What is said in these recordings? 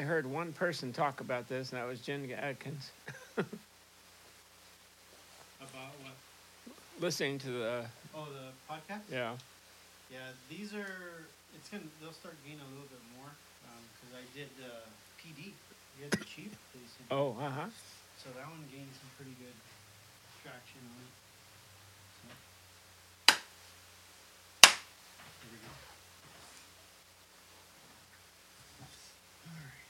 only heard one person talk about this, and that was Jen Atkins. About what? Listening to the Oh, the podcast. yeah. Yeah, these are. It's gonna. They'll start gaining a little bit more because I did uh, PD. We had the chief. Oh, uh huh. So that one gained some pretty good traction on it. So. There we go. Alright.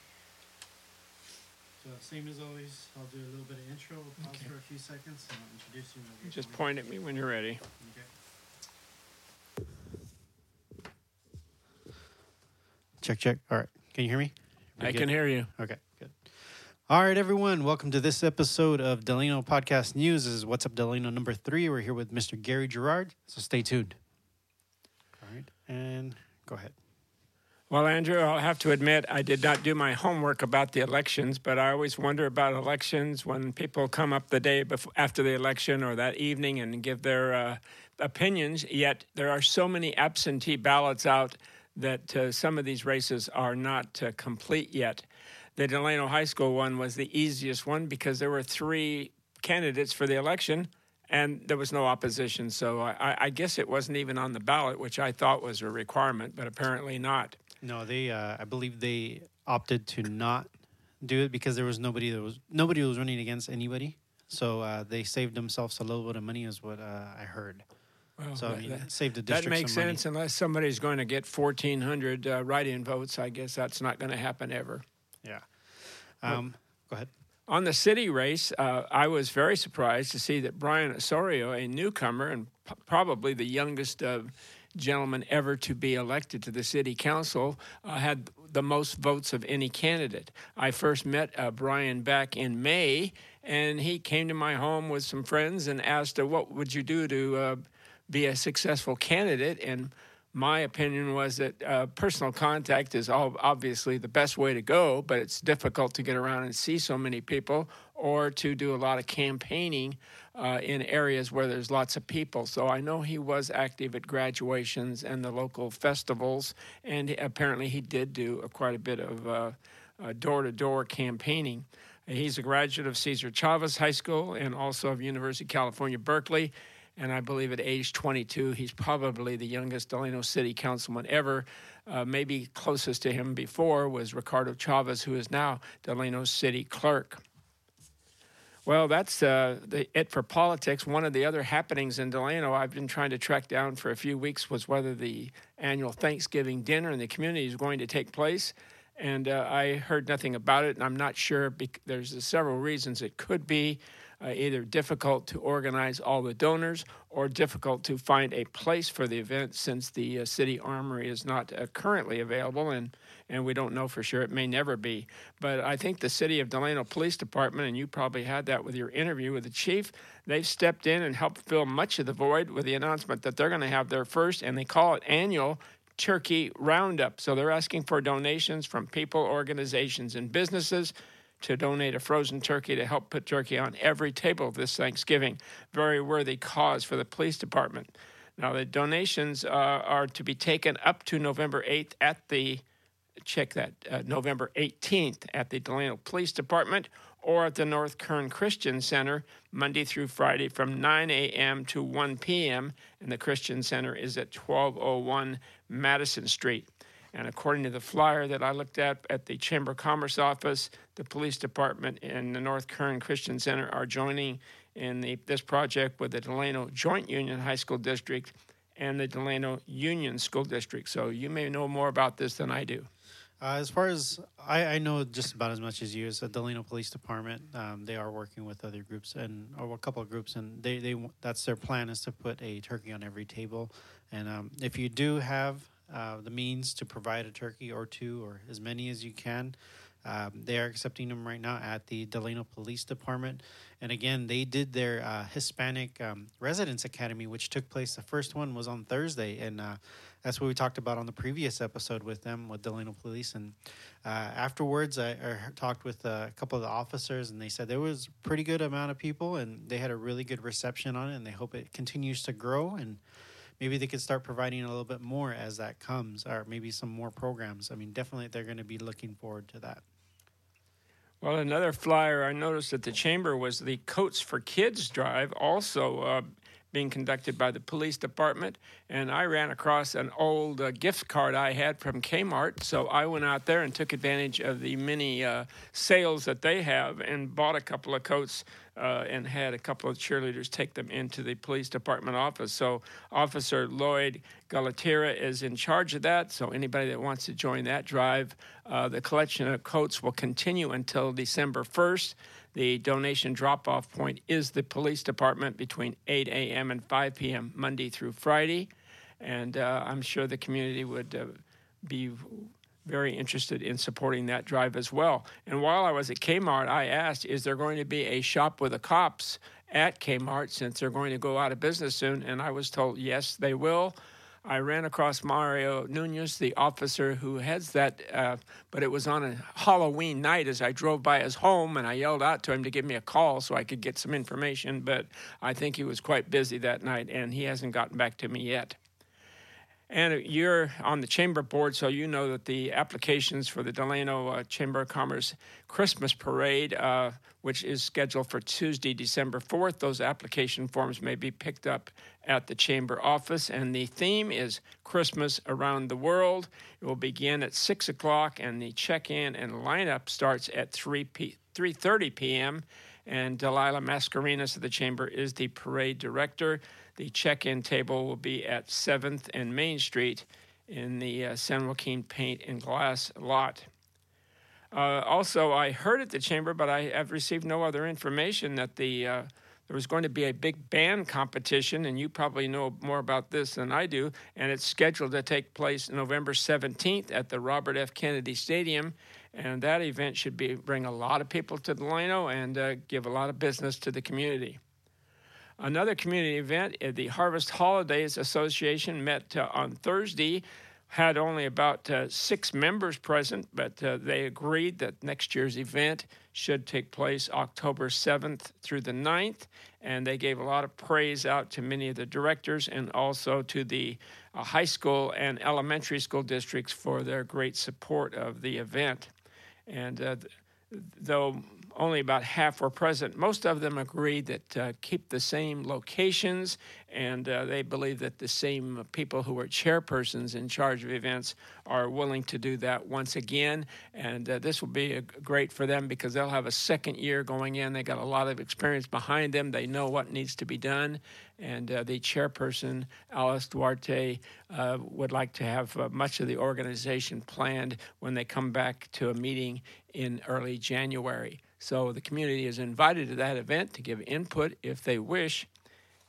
So same as always, I'll do a little bit of intro, we'll pause Okay. for a few seconds, and I'll introduce you. and we'll get Just going. point at me when you're ready. Okay. Check, check. All right. Can you hear me? We I good? can hear you. Okay, good. All right, everyone. Welcome to this episode of Delano Podcast News. This is What's Up Delano number three. We're here with Mr. Gary Gerard. So stay tuned. All right. And go ahead. Well, Andrew, I'll have to admit I did not do my homework about the elections, but I always wonder about elections when people come up the day before, after the election or that evening and give their uh, opinions. Yet there are so many absentee ballots out that uh, some of these races are not uh, complete yet. The Delano High School one was the easiest one because there were three candidates for the election and there was no opposition. So I, I guess it wasn't even on the ballot, which I thought was a requirement, but apparently not. No, they. Uh, I believe they opted to not do it because there was nobody that was nobody was running against anybody. So uh, they saved themselves a little bit of money, is what uh, I heard. Well, So I that- mean, that- it saved the that district makes some money. sense unless somebody's going to get 1,400 uh, write-in votes. I guess that's not going to happen ever. Yeah. Um, go ahead. On the city race, uh, I was very surprised to see that Bryan Osorio, a newcomer and p- probably the youngest uh, gentleman ever to be elected to the city council, uh, had the most votes of any candidate. I first met uh, Bryan back in May, and he came to my home with some friends and asked, uh, "What would you do to uh, be a successful candidate?" and my opinion was that uh, personal contact is obviously the best way to go, but it's difficult to get around and see so many people or to do a lot of campaigning uh, in areas where there's lots of people. So I know he was active at graduations and the local festivals, and apparently he did do quite a bit of door to door campaigning. He's a graduate of Cesar Chavez High School and also of University of California, Berkeley. And I believe at age 22, he's probably the youngest Delano City councilman ever. Uh, maybe closest to him before was Ricardo Chavez, who is now Delano City clerk. Well, that's uh, the, it for politics. One of the other happenings in Delano I've been trying to track down for a few weeks was whether the annual Thanksgiving dinner in the community is going to take place. And uh, I heard nothing about it, and I'm not sure. There's several reasons it could be uh, either difficult to organize all the donors or difficult to find a place for the event since the uh, city armory is not uh, currently available and, and we don't know for sure. It may never be. But I think the city of Delano Police Department, and you probably had that with your interview with the chief, they've stepped in and helped fill much of the void with the announcement that they're going to have their first, and they call it annual, turkey roundup. So they're asking for donations from people, organizations, and businesses to donate a frozen turkey to help put turkey on every table this Thanksgiving. Very worthy cause for the police department. Now, the donations uh, are to be taken up to November 8th at the, check that, uh, November 18th at the Delano Police Department or at the North Kern Christian Center Monday through Friday from 9 a.m. to 1 p.m. And the Christian Center is at 1201 Madison Street. And according to the flyer that I looked at at the Chamber of Commerce office, the police department and the North Kern Christian Center are joining in the, this project with the Delano Joint Union High School District and the Delano Union School District. So you may know more about this than I do. Uh, as far as I, I know, just about as much as you, as the Delano Police Department, um, they are working with other groups and or a couple of groups, and they they that's their plan is to put a turkey on every table. And um, if you do have uh, the means to provide a turkey or two or as many as you can, um, they are accepting them right now at the Delano Police Department. And again, they did their uh, Hispanic um, Residence Academy, which took place. The first one was on Thursday, and uh, that's what we talked about on the previous episode with them with Delano Police. And uh, afterwards, I, I talked with a couple of the officers, and they said there was a pretty good amount of people, and they had a really good reception on it, and they hope it continues to grow and. Maybe they could start providing a little bit more as that comes, or maybe some more programs. I mean, definitely they're going to be looking forward to that. Well, another flyer I noticed at the chamber was the Coats for Kids drive, also uh, being conducted by the police department. And I ran across an old uh, gift card I had from Kmart. So I went out there and took advantage of the many uh, sales that they have and bought a couple of coats uh, and had a couple of cheerleaders take them into the police department office. So Officer Lloyd Galatira is in charge of that. So anybody that wants to join that drive, uh, the collection of coats will continue until December 1st. The donation drop off point is the police department between 8 a.m. and 5 p.m. Monday through Friday. And uh, I'm sure the community would uh, be very interested in supporting that drive as well. And while I was at Kmart, I asked, is there going to be a shop with the cops at Kmart since they're going to go out of business soon? And I was told, yes, they will. I ran across Mario Nunez, the officer who heads that, uh, but it was on a Halloween night as I drove by his home, and I yelled out to him to give me a call so I could get some information. But I think he was quite busy that night, and he hasn't gotten back to me yet. And you're on the chamber board, so you know that the applications for the Delano uh, Chamber of Commerce Christmas Parade, uh, which is scheduled for Tuesday, December 4th, those application forms may be picked up at the chamber office. And the theme is Christmas around the world. It will begin at 6 o'clock, and the check in and lineup starts at 3 p- 3.30 p.m. And Delilah Mascarenas of the chamber is the parade director. The check in table will be at 7th and Main Street in the uh, San Joaquin Paint and Glass lot. Uh, also, I heard at the chamber, but I have received no other information that the uh, there was going to be a big band competition, and you probably know more about this than I do. And it's scheduled to take place November 17th at the Robert F. Kennedy Stadium, and that event should be bring a lot of people to Delano and uh, give a lot of business to the community. Another community event, the Harvest Holidays Association met uh, on Thursday, had only about uh, six members present, but uh, they agreed that next year's event should take place October 7th through the 9th. And they gave a lot of praise out to many of the directors and also to the uh, high school and elementary school districts for their great support of the event. And uh, though only about half were present. Most of them agreed that uh, keep the same locations, and uh, they believe that the same people who are chairpersons in charge of events are willing to do that once again. And uh, this will be great for them because they'll have a second year going in. They got a lot of experience behind them. They know what needs to be done. And uh, the chairperson, Alice Duarte, uh, would like to have uh, much of the organization planned when they come back to a meeting in early January. So the community is invited to that event to give input if they wish.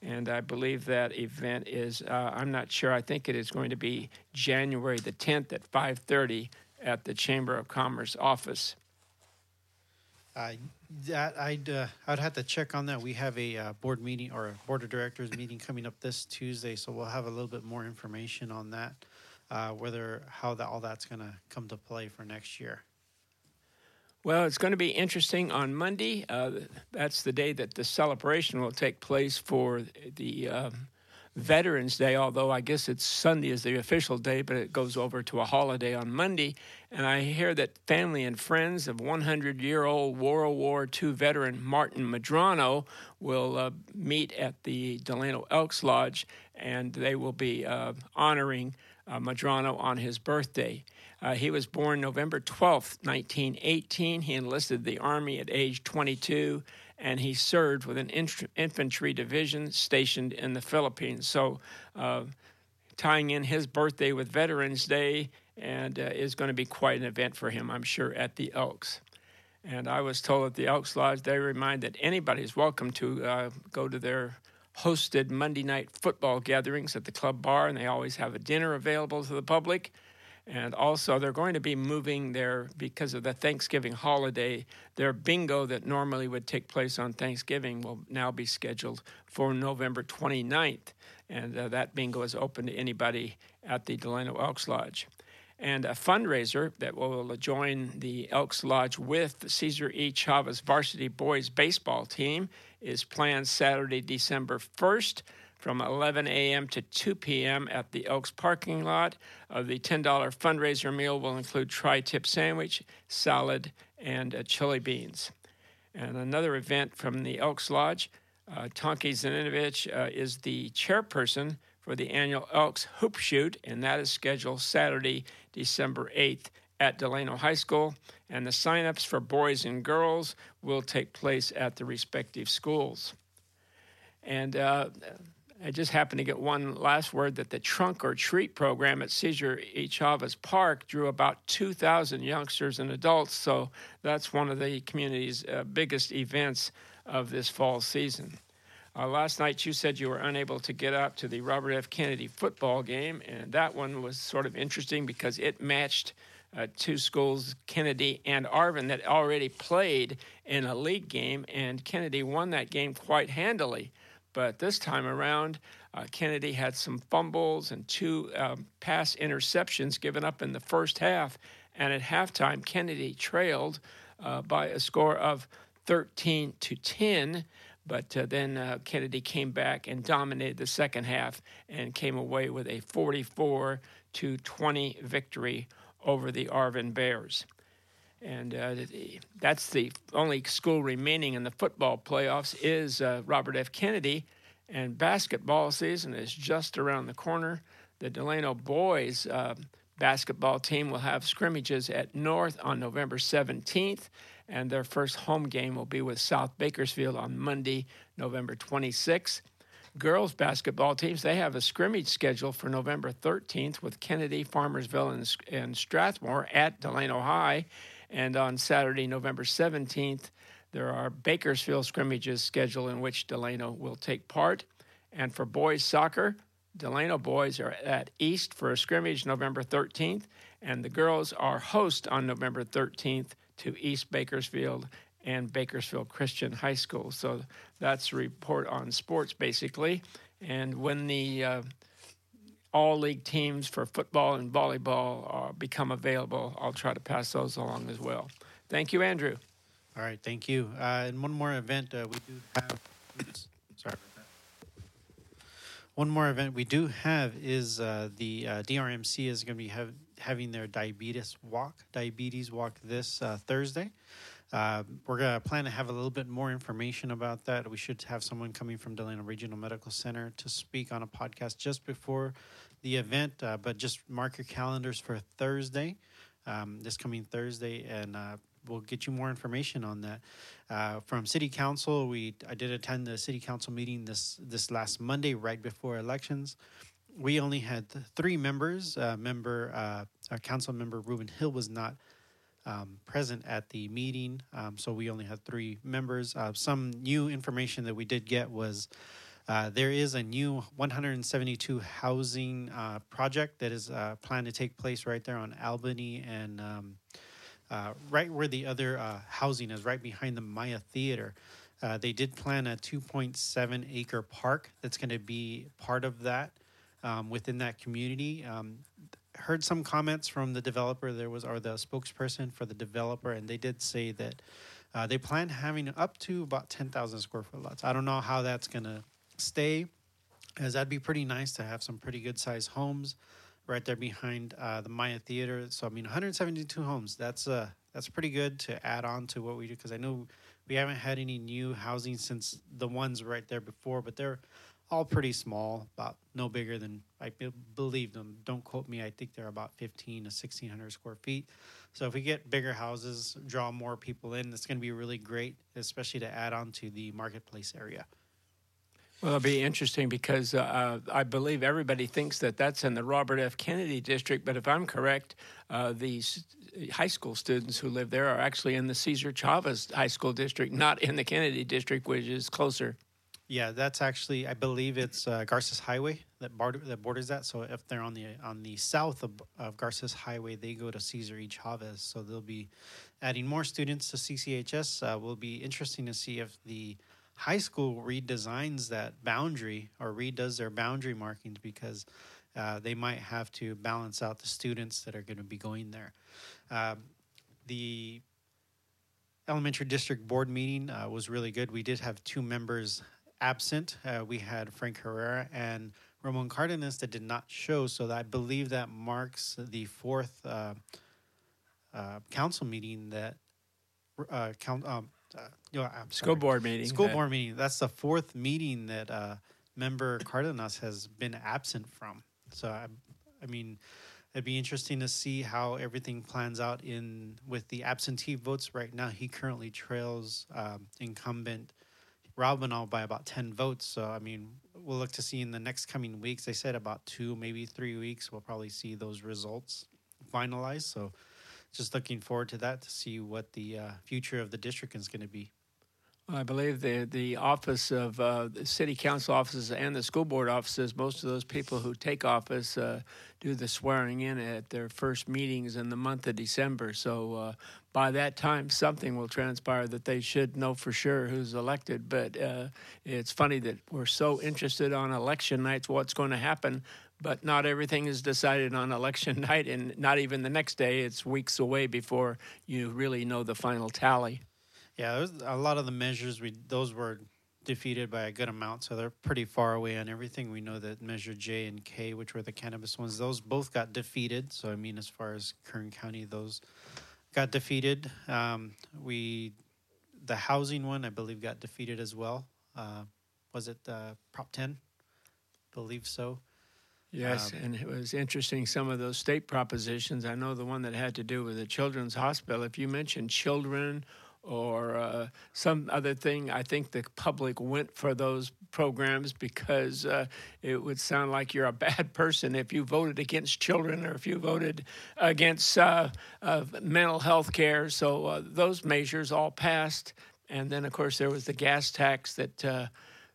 And I believe that event is, uh, I'm not sure, I think it is going to be January the 10th at 5.30 at the Chamber of Commerce office. Uh, that I'd uh, I'd have to check on that. We have a uh, board meeting or a board of directors meeting coming up this Tuesday, so we'll have a little bit more information on that, uh, whether how that all that's going to come to play for next year. Well, it's going to be interesting on Monday. Uh, that's the day that the celebration will take place for the um, Veterans Day, although I guess it's Sunday is the official day, but it goes over to a holiday on Monday. And I hear that family and friends of 100 year old World War II veteran Martin Madrano will uh, meet at the Delano Elks Lodge and they will be uh, honoring uh, Madrano on his birthday. Uh, he was born November 12, 1918. He enlisted the Army at age 22, and he served with an infantry division stationed in the Philippines. So, uh, tying in his birthday with Veterans Day and uh, is going to be quite an event for him, I'm sure, at the Elks. And I was told at the Elks Lodge they remind that anybody is welcome to uh, go to their hosted Monday night football gatherings at the club bar, and they always have a dinner available to the public. And also, they're going to be moving their, because of the Thanksgiving holiday, their bingo that normally would take place on Thanksgiving will now be scheduled for November 29th. And uh, that bingo is open to anybody at the Delano Elks Lodge. And a fundraiser that will join the Elks Lodge with the Cesar E. Chavez varsity boys baseball team is planned Saturday, December 1st from 11 a.m. to 2 p.m. at the Elks parking lot. Uh, the $10 fundraiser meal will include tri-tip sandwich, salad, and uh, chili beans. And another event from the Elks Lodge, uh, Tonki Zaninovich uh, is the chairperson for the annual Elks Hoop Shoot, and that is scheduled Saturday, December 8th at Delano High School. And the sign-ups for boys and girls will take place at the respective schools. And uh, I just happened to get one last word that the Trunk or Treat program at Cesar y Chavez Park drew about 2,000 youngsters and adults. So that's one of the community's uh, biggest events of this fall season. Uh, last night, you said you were unable to get out to the Robert F. Kennedy football game, and that one was sort of interesting because it matched uh, two schools, Kennedy and Arvin, that already played in a league game, and Kennedy won that game quite handily. But this time around, uh, Kennedy had some fumbles and two um, pass interceptions given up in the first half. And at halftime, Kennedy trailed uh, by a score of 13 to 10. But uh, then uh, Kennedy came back and dominated the second half and came away with a 44 to 20 victory over the Arvin Bears. And uh, that's the only school remaining in the football playoffs is uh, Robert F. Kennedy. And basketball season is just around the corner. The Delano boys uh, basketball team will have scrimmages at North on November 17th, and their first home game will be with South Bakersfield on Monday, November 26th. Girls basketball teams, they have a scrimmage schedule for November 13th with Kennedy, Farmersville, and, and Strathmore at Delano High. And on Saturday, November 17th, there are Bakersfield scrimmages scheduled in which Delano will take part. And for boys soccer, Delano boys are at East for a scrimmage November 13th, and the girls are host on November 13th to East Bakersfield and Bakersfield Christian High School. So that's a report on sports basically. And when the uh, all league teams for football and volleyball uh, become available, I'll try to pass those along as well. Thank you, Andrew. All right, thank you. Uh, and one more event uh, we do have. Oops, sorry about that. One more event we do have is uh, the uh, DRMC is going to be have, having their diabetes walk, diabetes walk this uh, Thursday. Uh, we're going to plan to have a little bit more information about that. We should have someone coming from Delano Regional Medical Center to speak on a podcast just before the event. Uh, but just mark your calendars for Thursday, um, this coming Thursday, and uh, we'll get you more information on that. Uh, from City Council, we I did attend the City Council meeting this this last Monday, right before elections. We only had three members. Uh, member, uh, our council member Ruben Hill was not um, present at the meeting, um, so we only had three members. Uh, some new information that we did get was uh, there is a new 172 housing uh, project that is uh, planned to take place right there on Albany and um, uh, right where the other uh, housing is, right behind the Maya Theater. they did plan a 2.7 acre park that's going to be part of that um, within that community. Um, heard some comments from the developer. There was or the spokesperson for the developer, and they did say that uh, they plan having up to about ten thousand square foot lots. I don't know how that's gonna stay, as that'd be pretty nice to have some pretty good sized homes right there behind uh, the Maya Theater. So I mean, 172 homes. That's uh that's pretty good to add on to what we do because I know we haven't had any new housing since the ones right there before, but they're all pretty small, about no bigger than I believe them. Don't quote me. I think they're about 15 to 1600 square feet. So if we get bigger houses, draw more people in, it's going to be really great, especially to add on to the marketplace area. Well, it'll be interesting because uh, I believe everybody thinks that that's in the Robert F. Kennedy district, but if I'm correct, uh, these high school students who live there are actually in the Cesar Chavez High School district, not in the Kennedy district, which is closer. Yeah, that's actually I believe it's uh, Garces Highway that, bar- that borders that. So if they're on the on the south of, of Garces Highway, they go to Cesar E. Chavez. So they'll be adding more students to CCHS. Uh, will be interesting to see if the high school redesigns that boundary or redoes their boundary markings because uh, they might have to balance out the students that are going to be going there. Um, the elementary district board meeting uh, was really good. We did have two members absent. Uh, we had Frank Herrera and Ramon Cardenas that did not show, so I believe that marks the fourth uh, uh, council meeting that uh, count. Um, uh, you know, I'm School board meeting. School board meeting. That's the fourth meeting that uh, member Cardenas has been absent from. So I, I mean, it'd be interesting to see how everything plans out in with the absentee votes. Right now, he currently trails um, incumbent Robinall by about ten votes. So I mean, we'll look to see in the next coming weeks. They said about two, maybe three weeks. We'll probably see those results finalized. So. Just looking forward to that to see what the uh, future of the district is going to be. I believe the the office of uh, the city council offices and the school board offices. Most of those people who take office uh, do the swearing in at their first meetings in the month of December. So uh, by that time, something will transpire that they should know for sure who's elected. But uh, it's funny that we're so interested on election nights, what's going to happen. But not everything is decided on election night, and not even the next day. It's weeks away before you really know the final tally. Yeah, a lot of the measures we those were defeated by a good amount, so they're pretty far away on everything. We know that Measure J and K, which were the cannabis ones, those both got defeated. So I mean, as far as Kern County, those got defeated. Um, we the housing one, I believe, got defeated as well. Uh, was it uh, Prop Ten? Believe so. Yes, Um, and it was interesting some of those state propositions. I know the one that had to do with the children's hospital. If you mentioned children or uh, some other thing, I think the public went for those programs because uh, it would sound like you're a bad person if you voted against children or if you voted against uh, mental health care. So uh, those measures all passed. And then, of course, there was the gas tax that uh,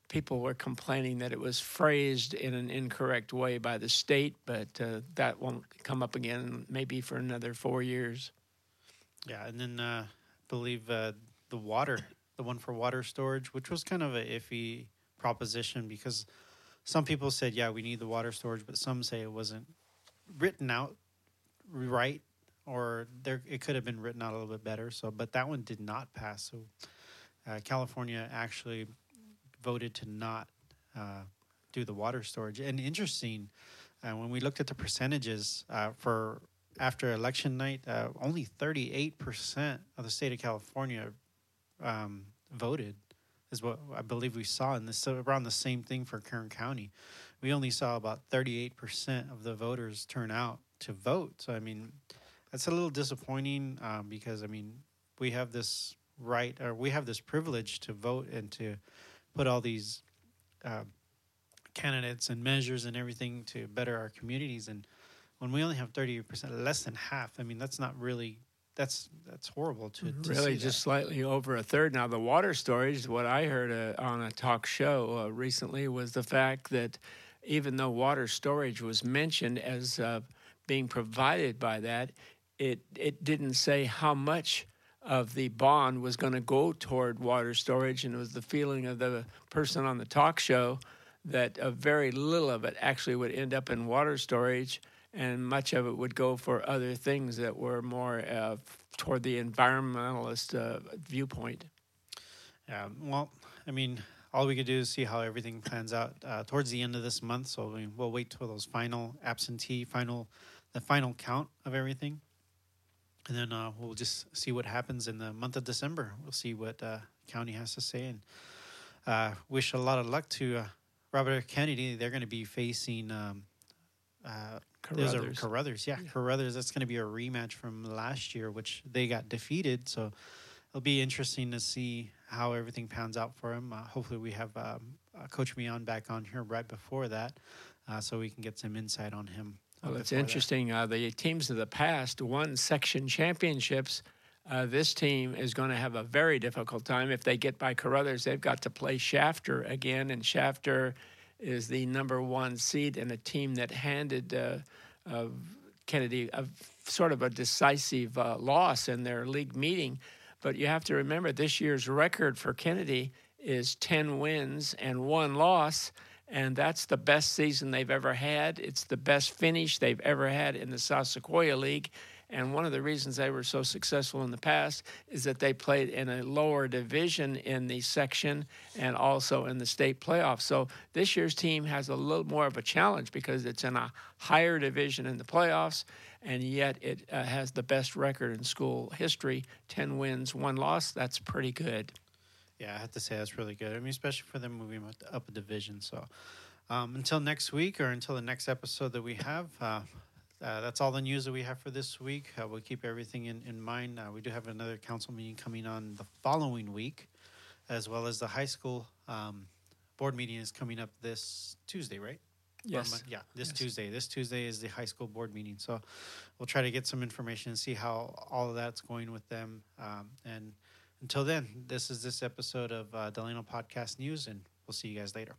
people were complaining that it was phrased in an incorrect way by the state, but uh, that won't come up again maybe for another four years. Yeah, and then believe uh, the water, the one for water storage, which was kind of a iffy proposition because some people said, yeah, we need the water storage, but some say it wasn't written out right, or there it could have been written out a little bit better. So, but that one did not pass. So, uh, California actually voted to not uh, do the water storage. And interesting, uh, when we looked at the percentages uh, for after election night, uh, only 38% of the state of California um, voted, is what I believe we saw. And this around the same thing for Kern County. We only saw about 38% of the voters turn out to vote. So, I mean, that's a little disappointing um, because, I mean, we have this right or we have this privilege to vote and to put all these uh, candidates and measures and everything to better our communities. And when we only have 30%, less than half, I mean, that's not really, that's that's horrible to, to really see just that. slightly over a third. Now, the water storage, what I heard uh, on a talk show uh, recently was the fact that even though water storage was mentioned as uh, being provided by that, it, it didn't say how much of the bond was going to go toward water storage. And it was the feeling of the person on the talk show that uh, very little of it actually would end up in water storage and much of it would go for other things that were more uh, toward the environmentalist uh, viewpoint. Yeah, well, I mean, all we could do is see how everything plans out uh, towards the end of this month. So we, we'll wait till those final absentee, final, the final count of everything, and then uh, we'll just see what happens in the month of December. We'll see what uh, county has to say, and uh, wish a lot of luck to uh, Robert Kennedy. They're going to be facing. Um, uh, there's a Caruthers. Caruthers, yeah, Yeah. Caruthers. That's going to be a rematch from last year, which they got defeated. So it'll be interesting to see how everything pans out for him. Uh, hopefully, we have um, uh, Coach Mion back on here right before that, uh, so we can get some insight on him. Well, it's interesting. Uh, the teams of the past won section championships. Uh, this team is going to have a very difficult time if they get by Caruthers. They've got to play Shafter again, and Shafter is the number one seed and a team that handed uh, uh, Kennedy a sort of a decisive uh, loss in their league meeting. But you have to remember this year's record for Kennedy is 10 wins and one loss, and that's the best season they've ever had. It's the best finish they've ever had in the South Sequoia League. And one of the reasons they were so successful in the past is that they played in a lower division in the section and also in the state playoffs. So this year's team has a little more of a challenge because it's in a higher division in the playoffs, and yet it uh, has the best record in school history 10 wins, one loss. That's pretty good. Yeah, I have to say that's really good. I mean, especially for them moving up a division. So, um, until next week or until the next episode that we have, uh, uh, that's all the news that we have for this week. Uh, we'll keep everything in, in mind. Uh, we do have another council meeting coming on the following week, as well as the high school um, board meeting is coming up this Tuesday, right? Yes. yeah, this Yes. Tuesday. This Tuesday is the high school board meeting. So we'll try to get some information and see how all of that's going with them. Um, and until then, this is this episode of uh, Delano Podcast News, and we'll see you guys later.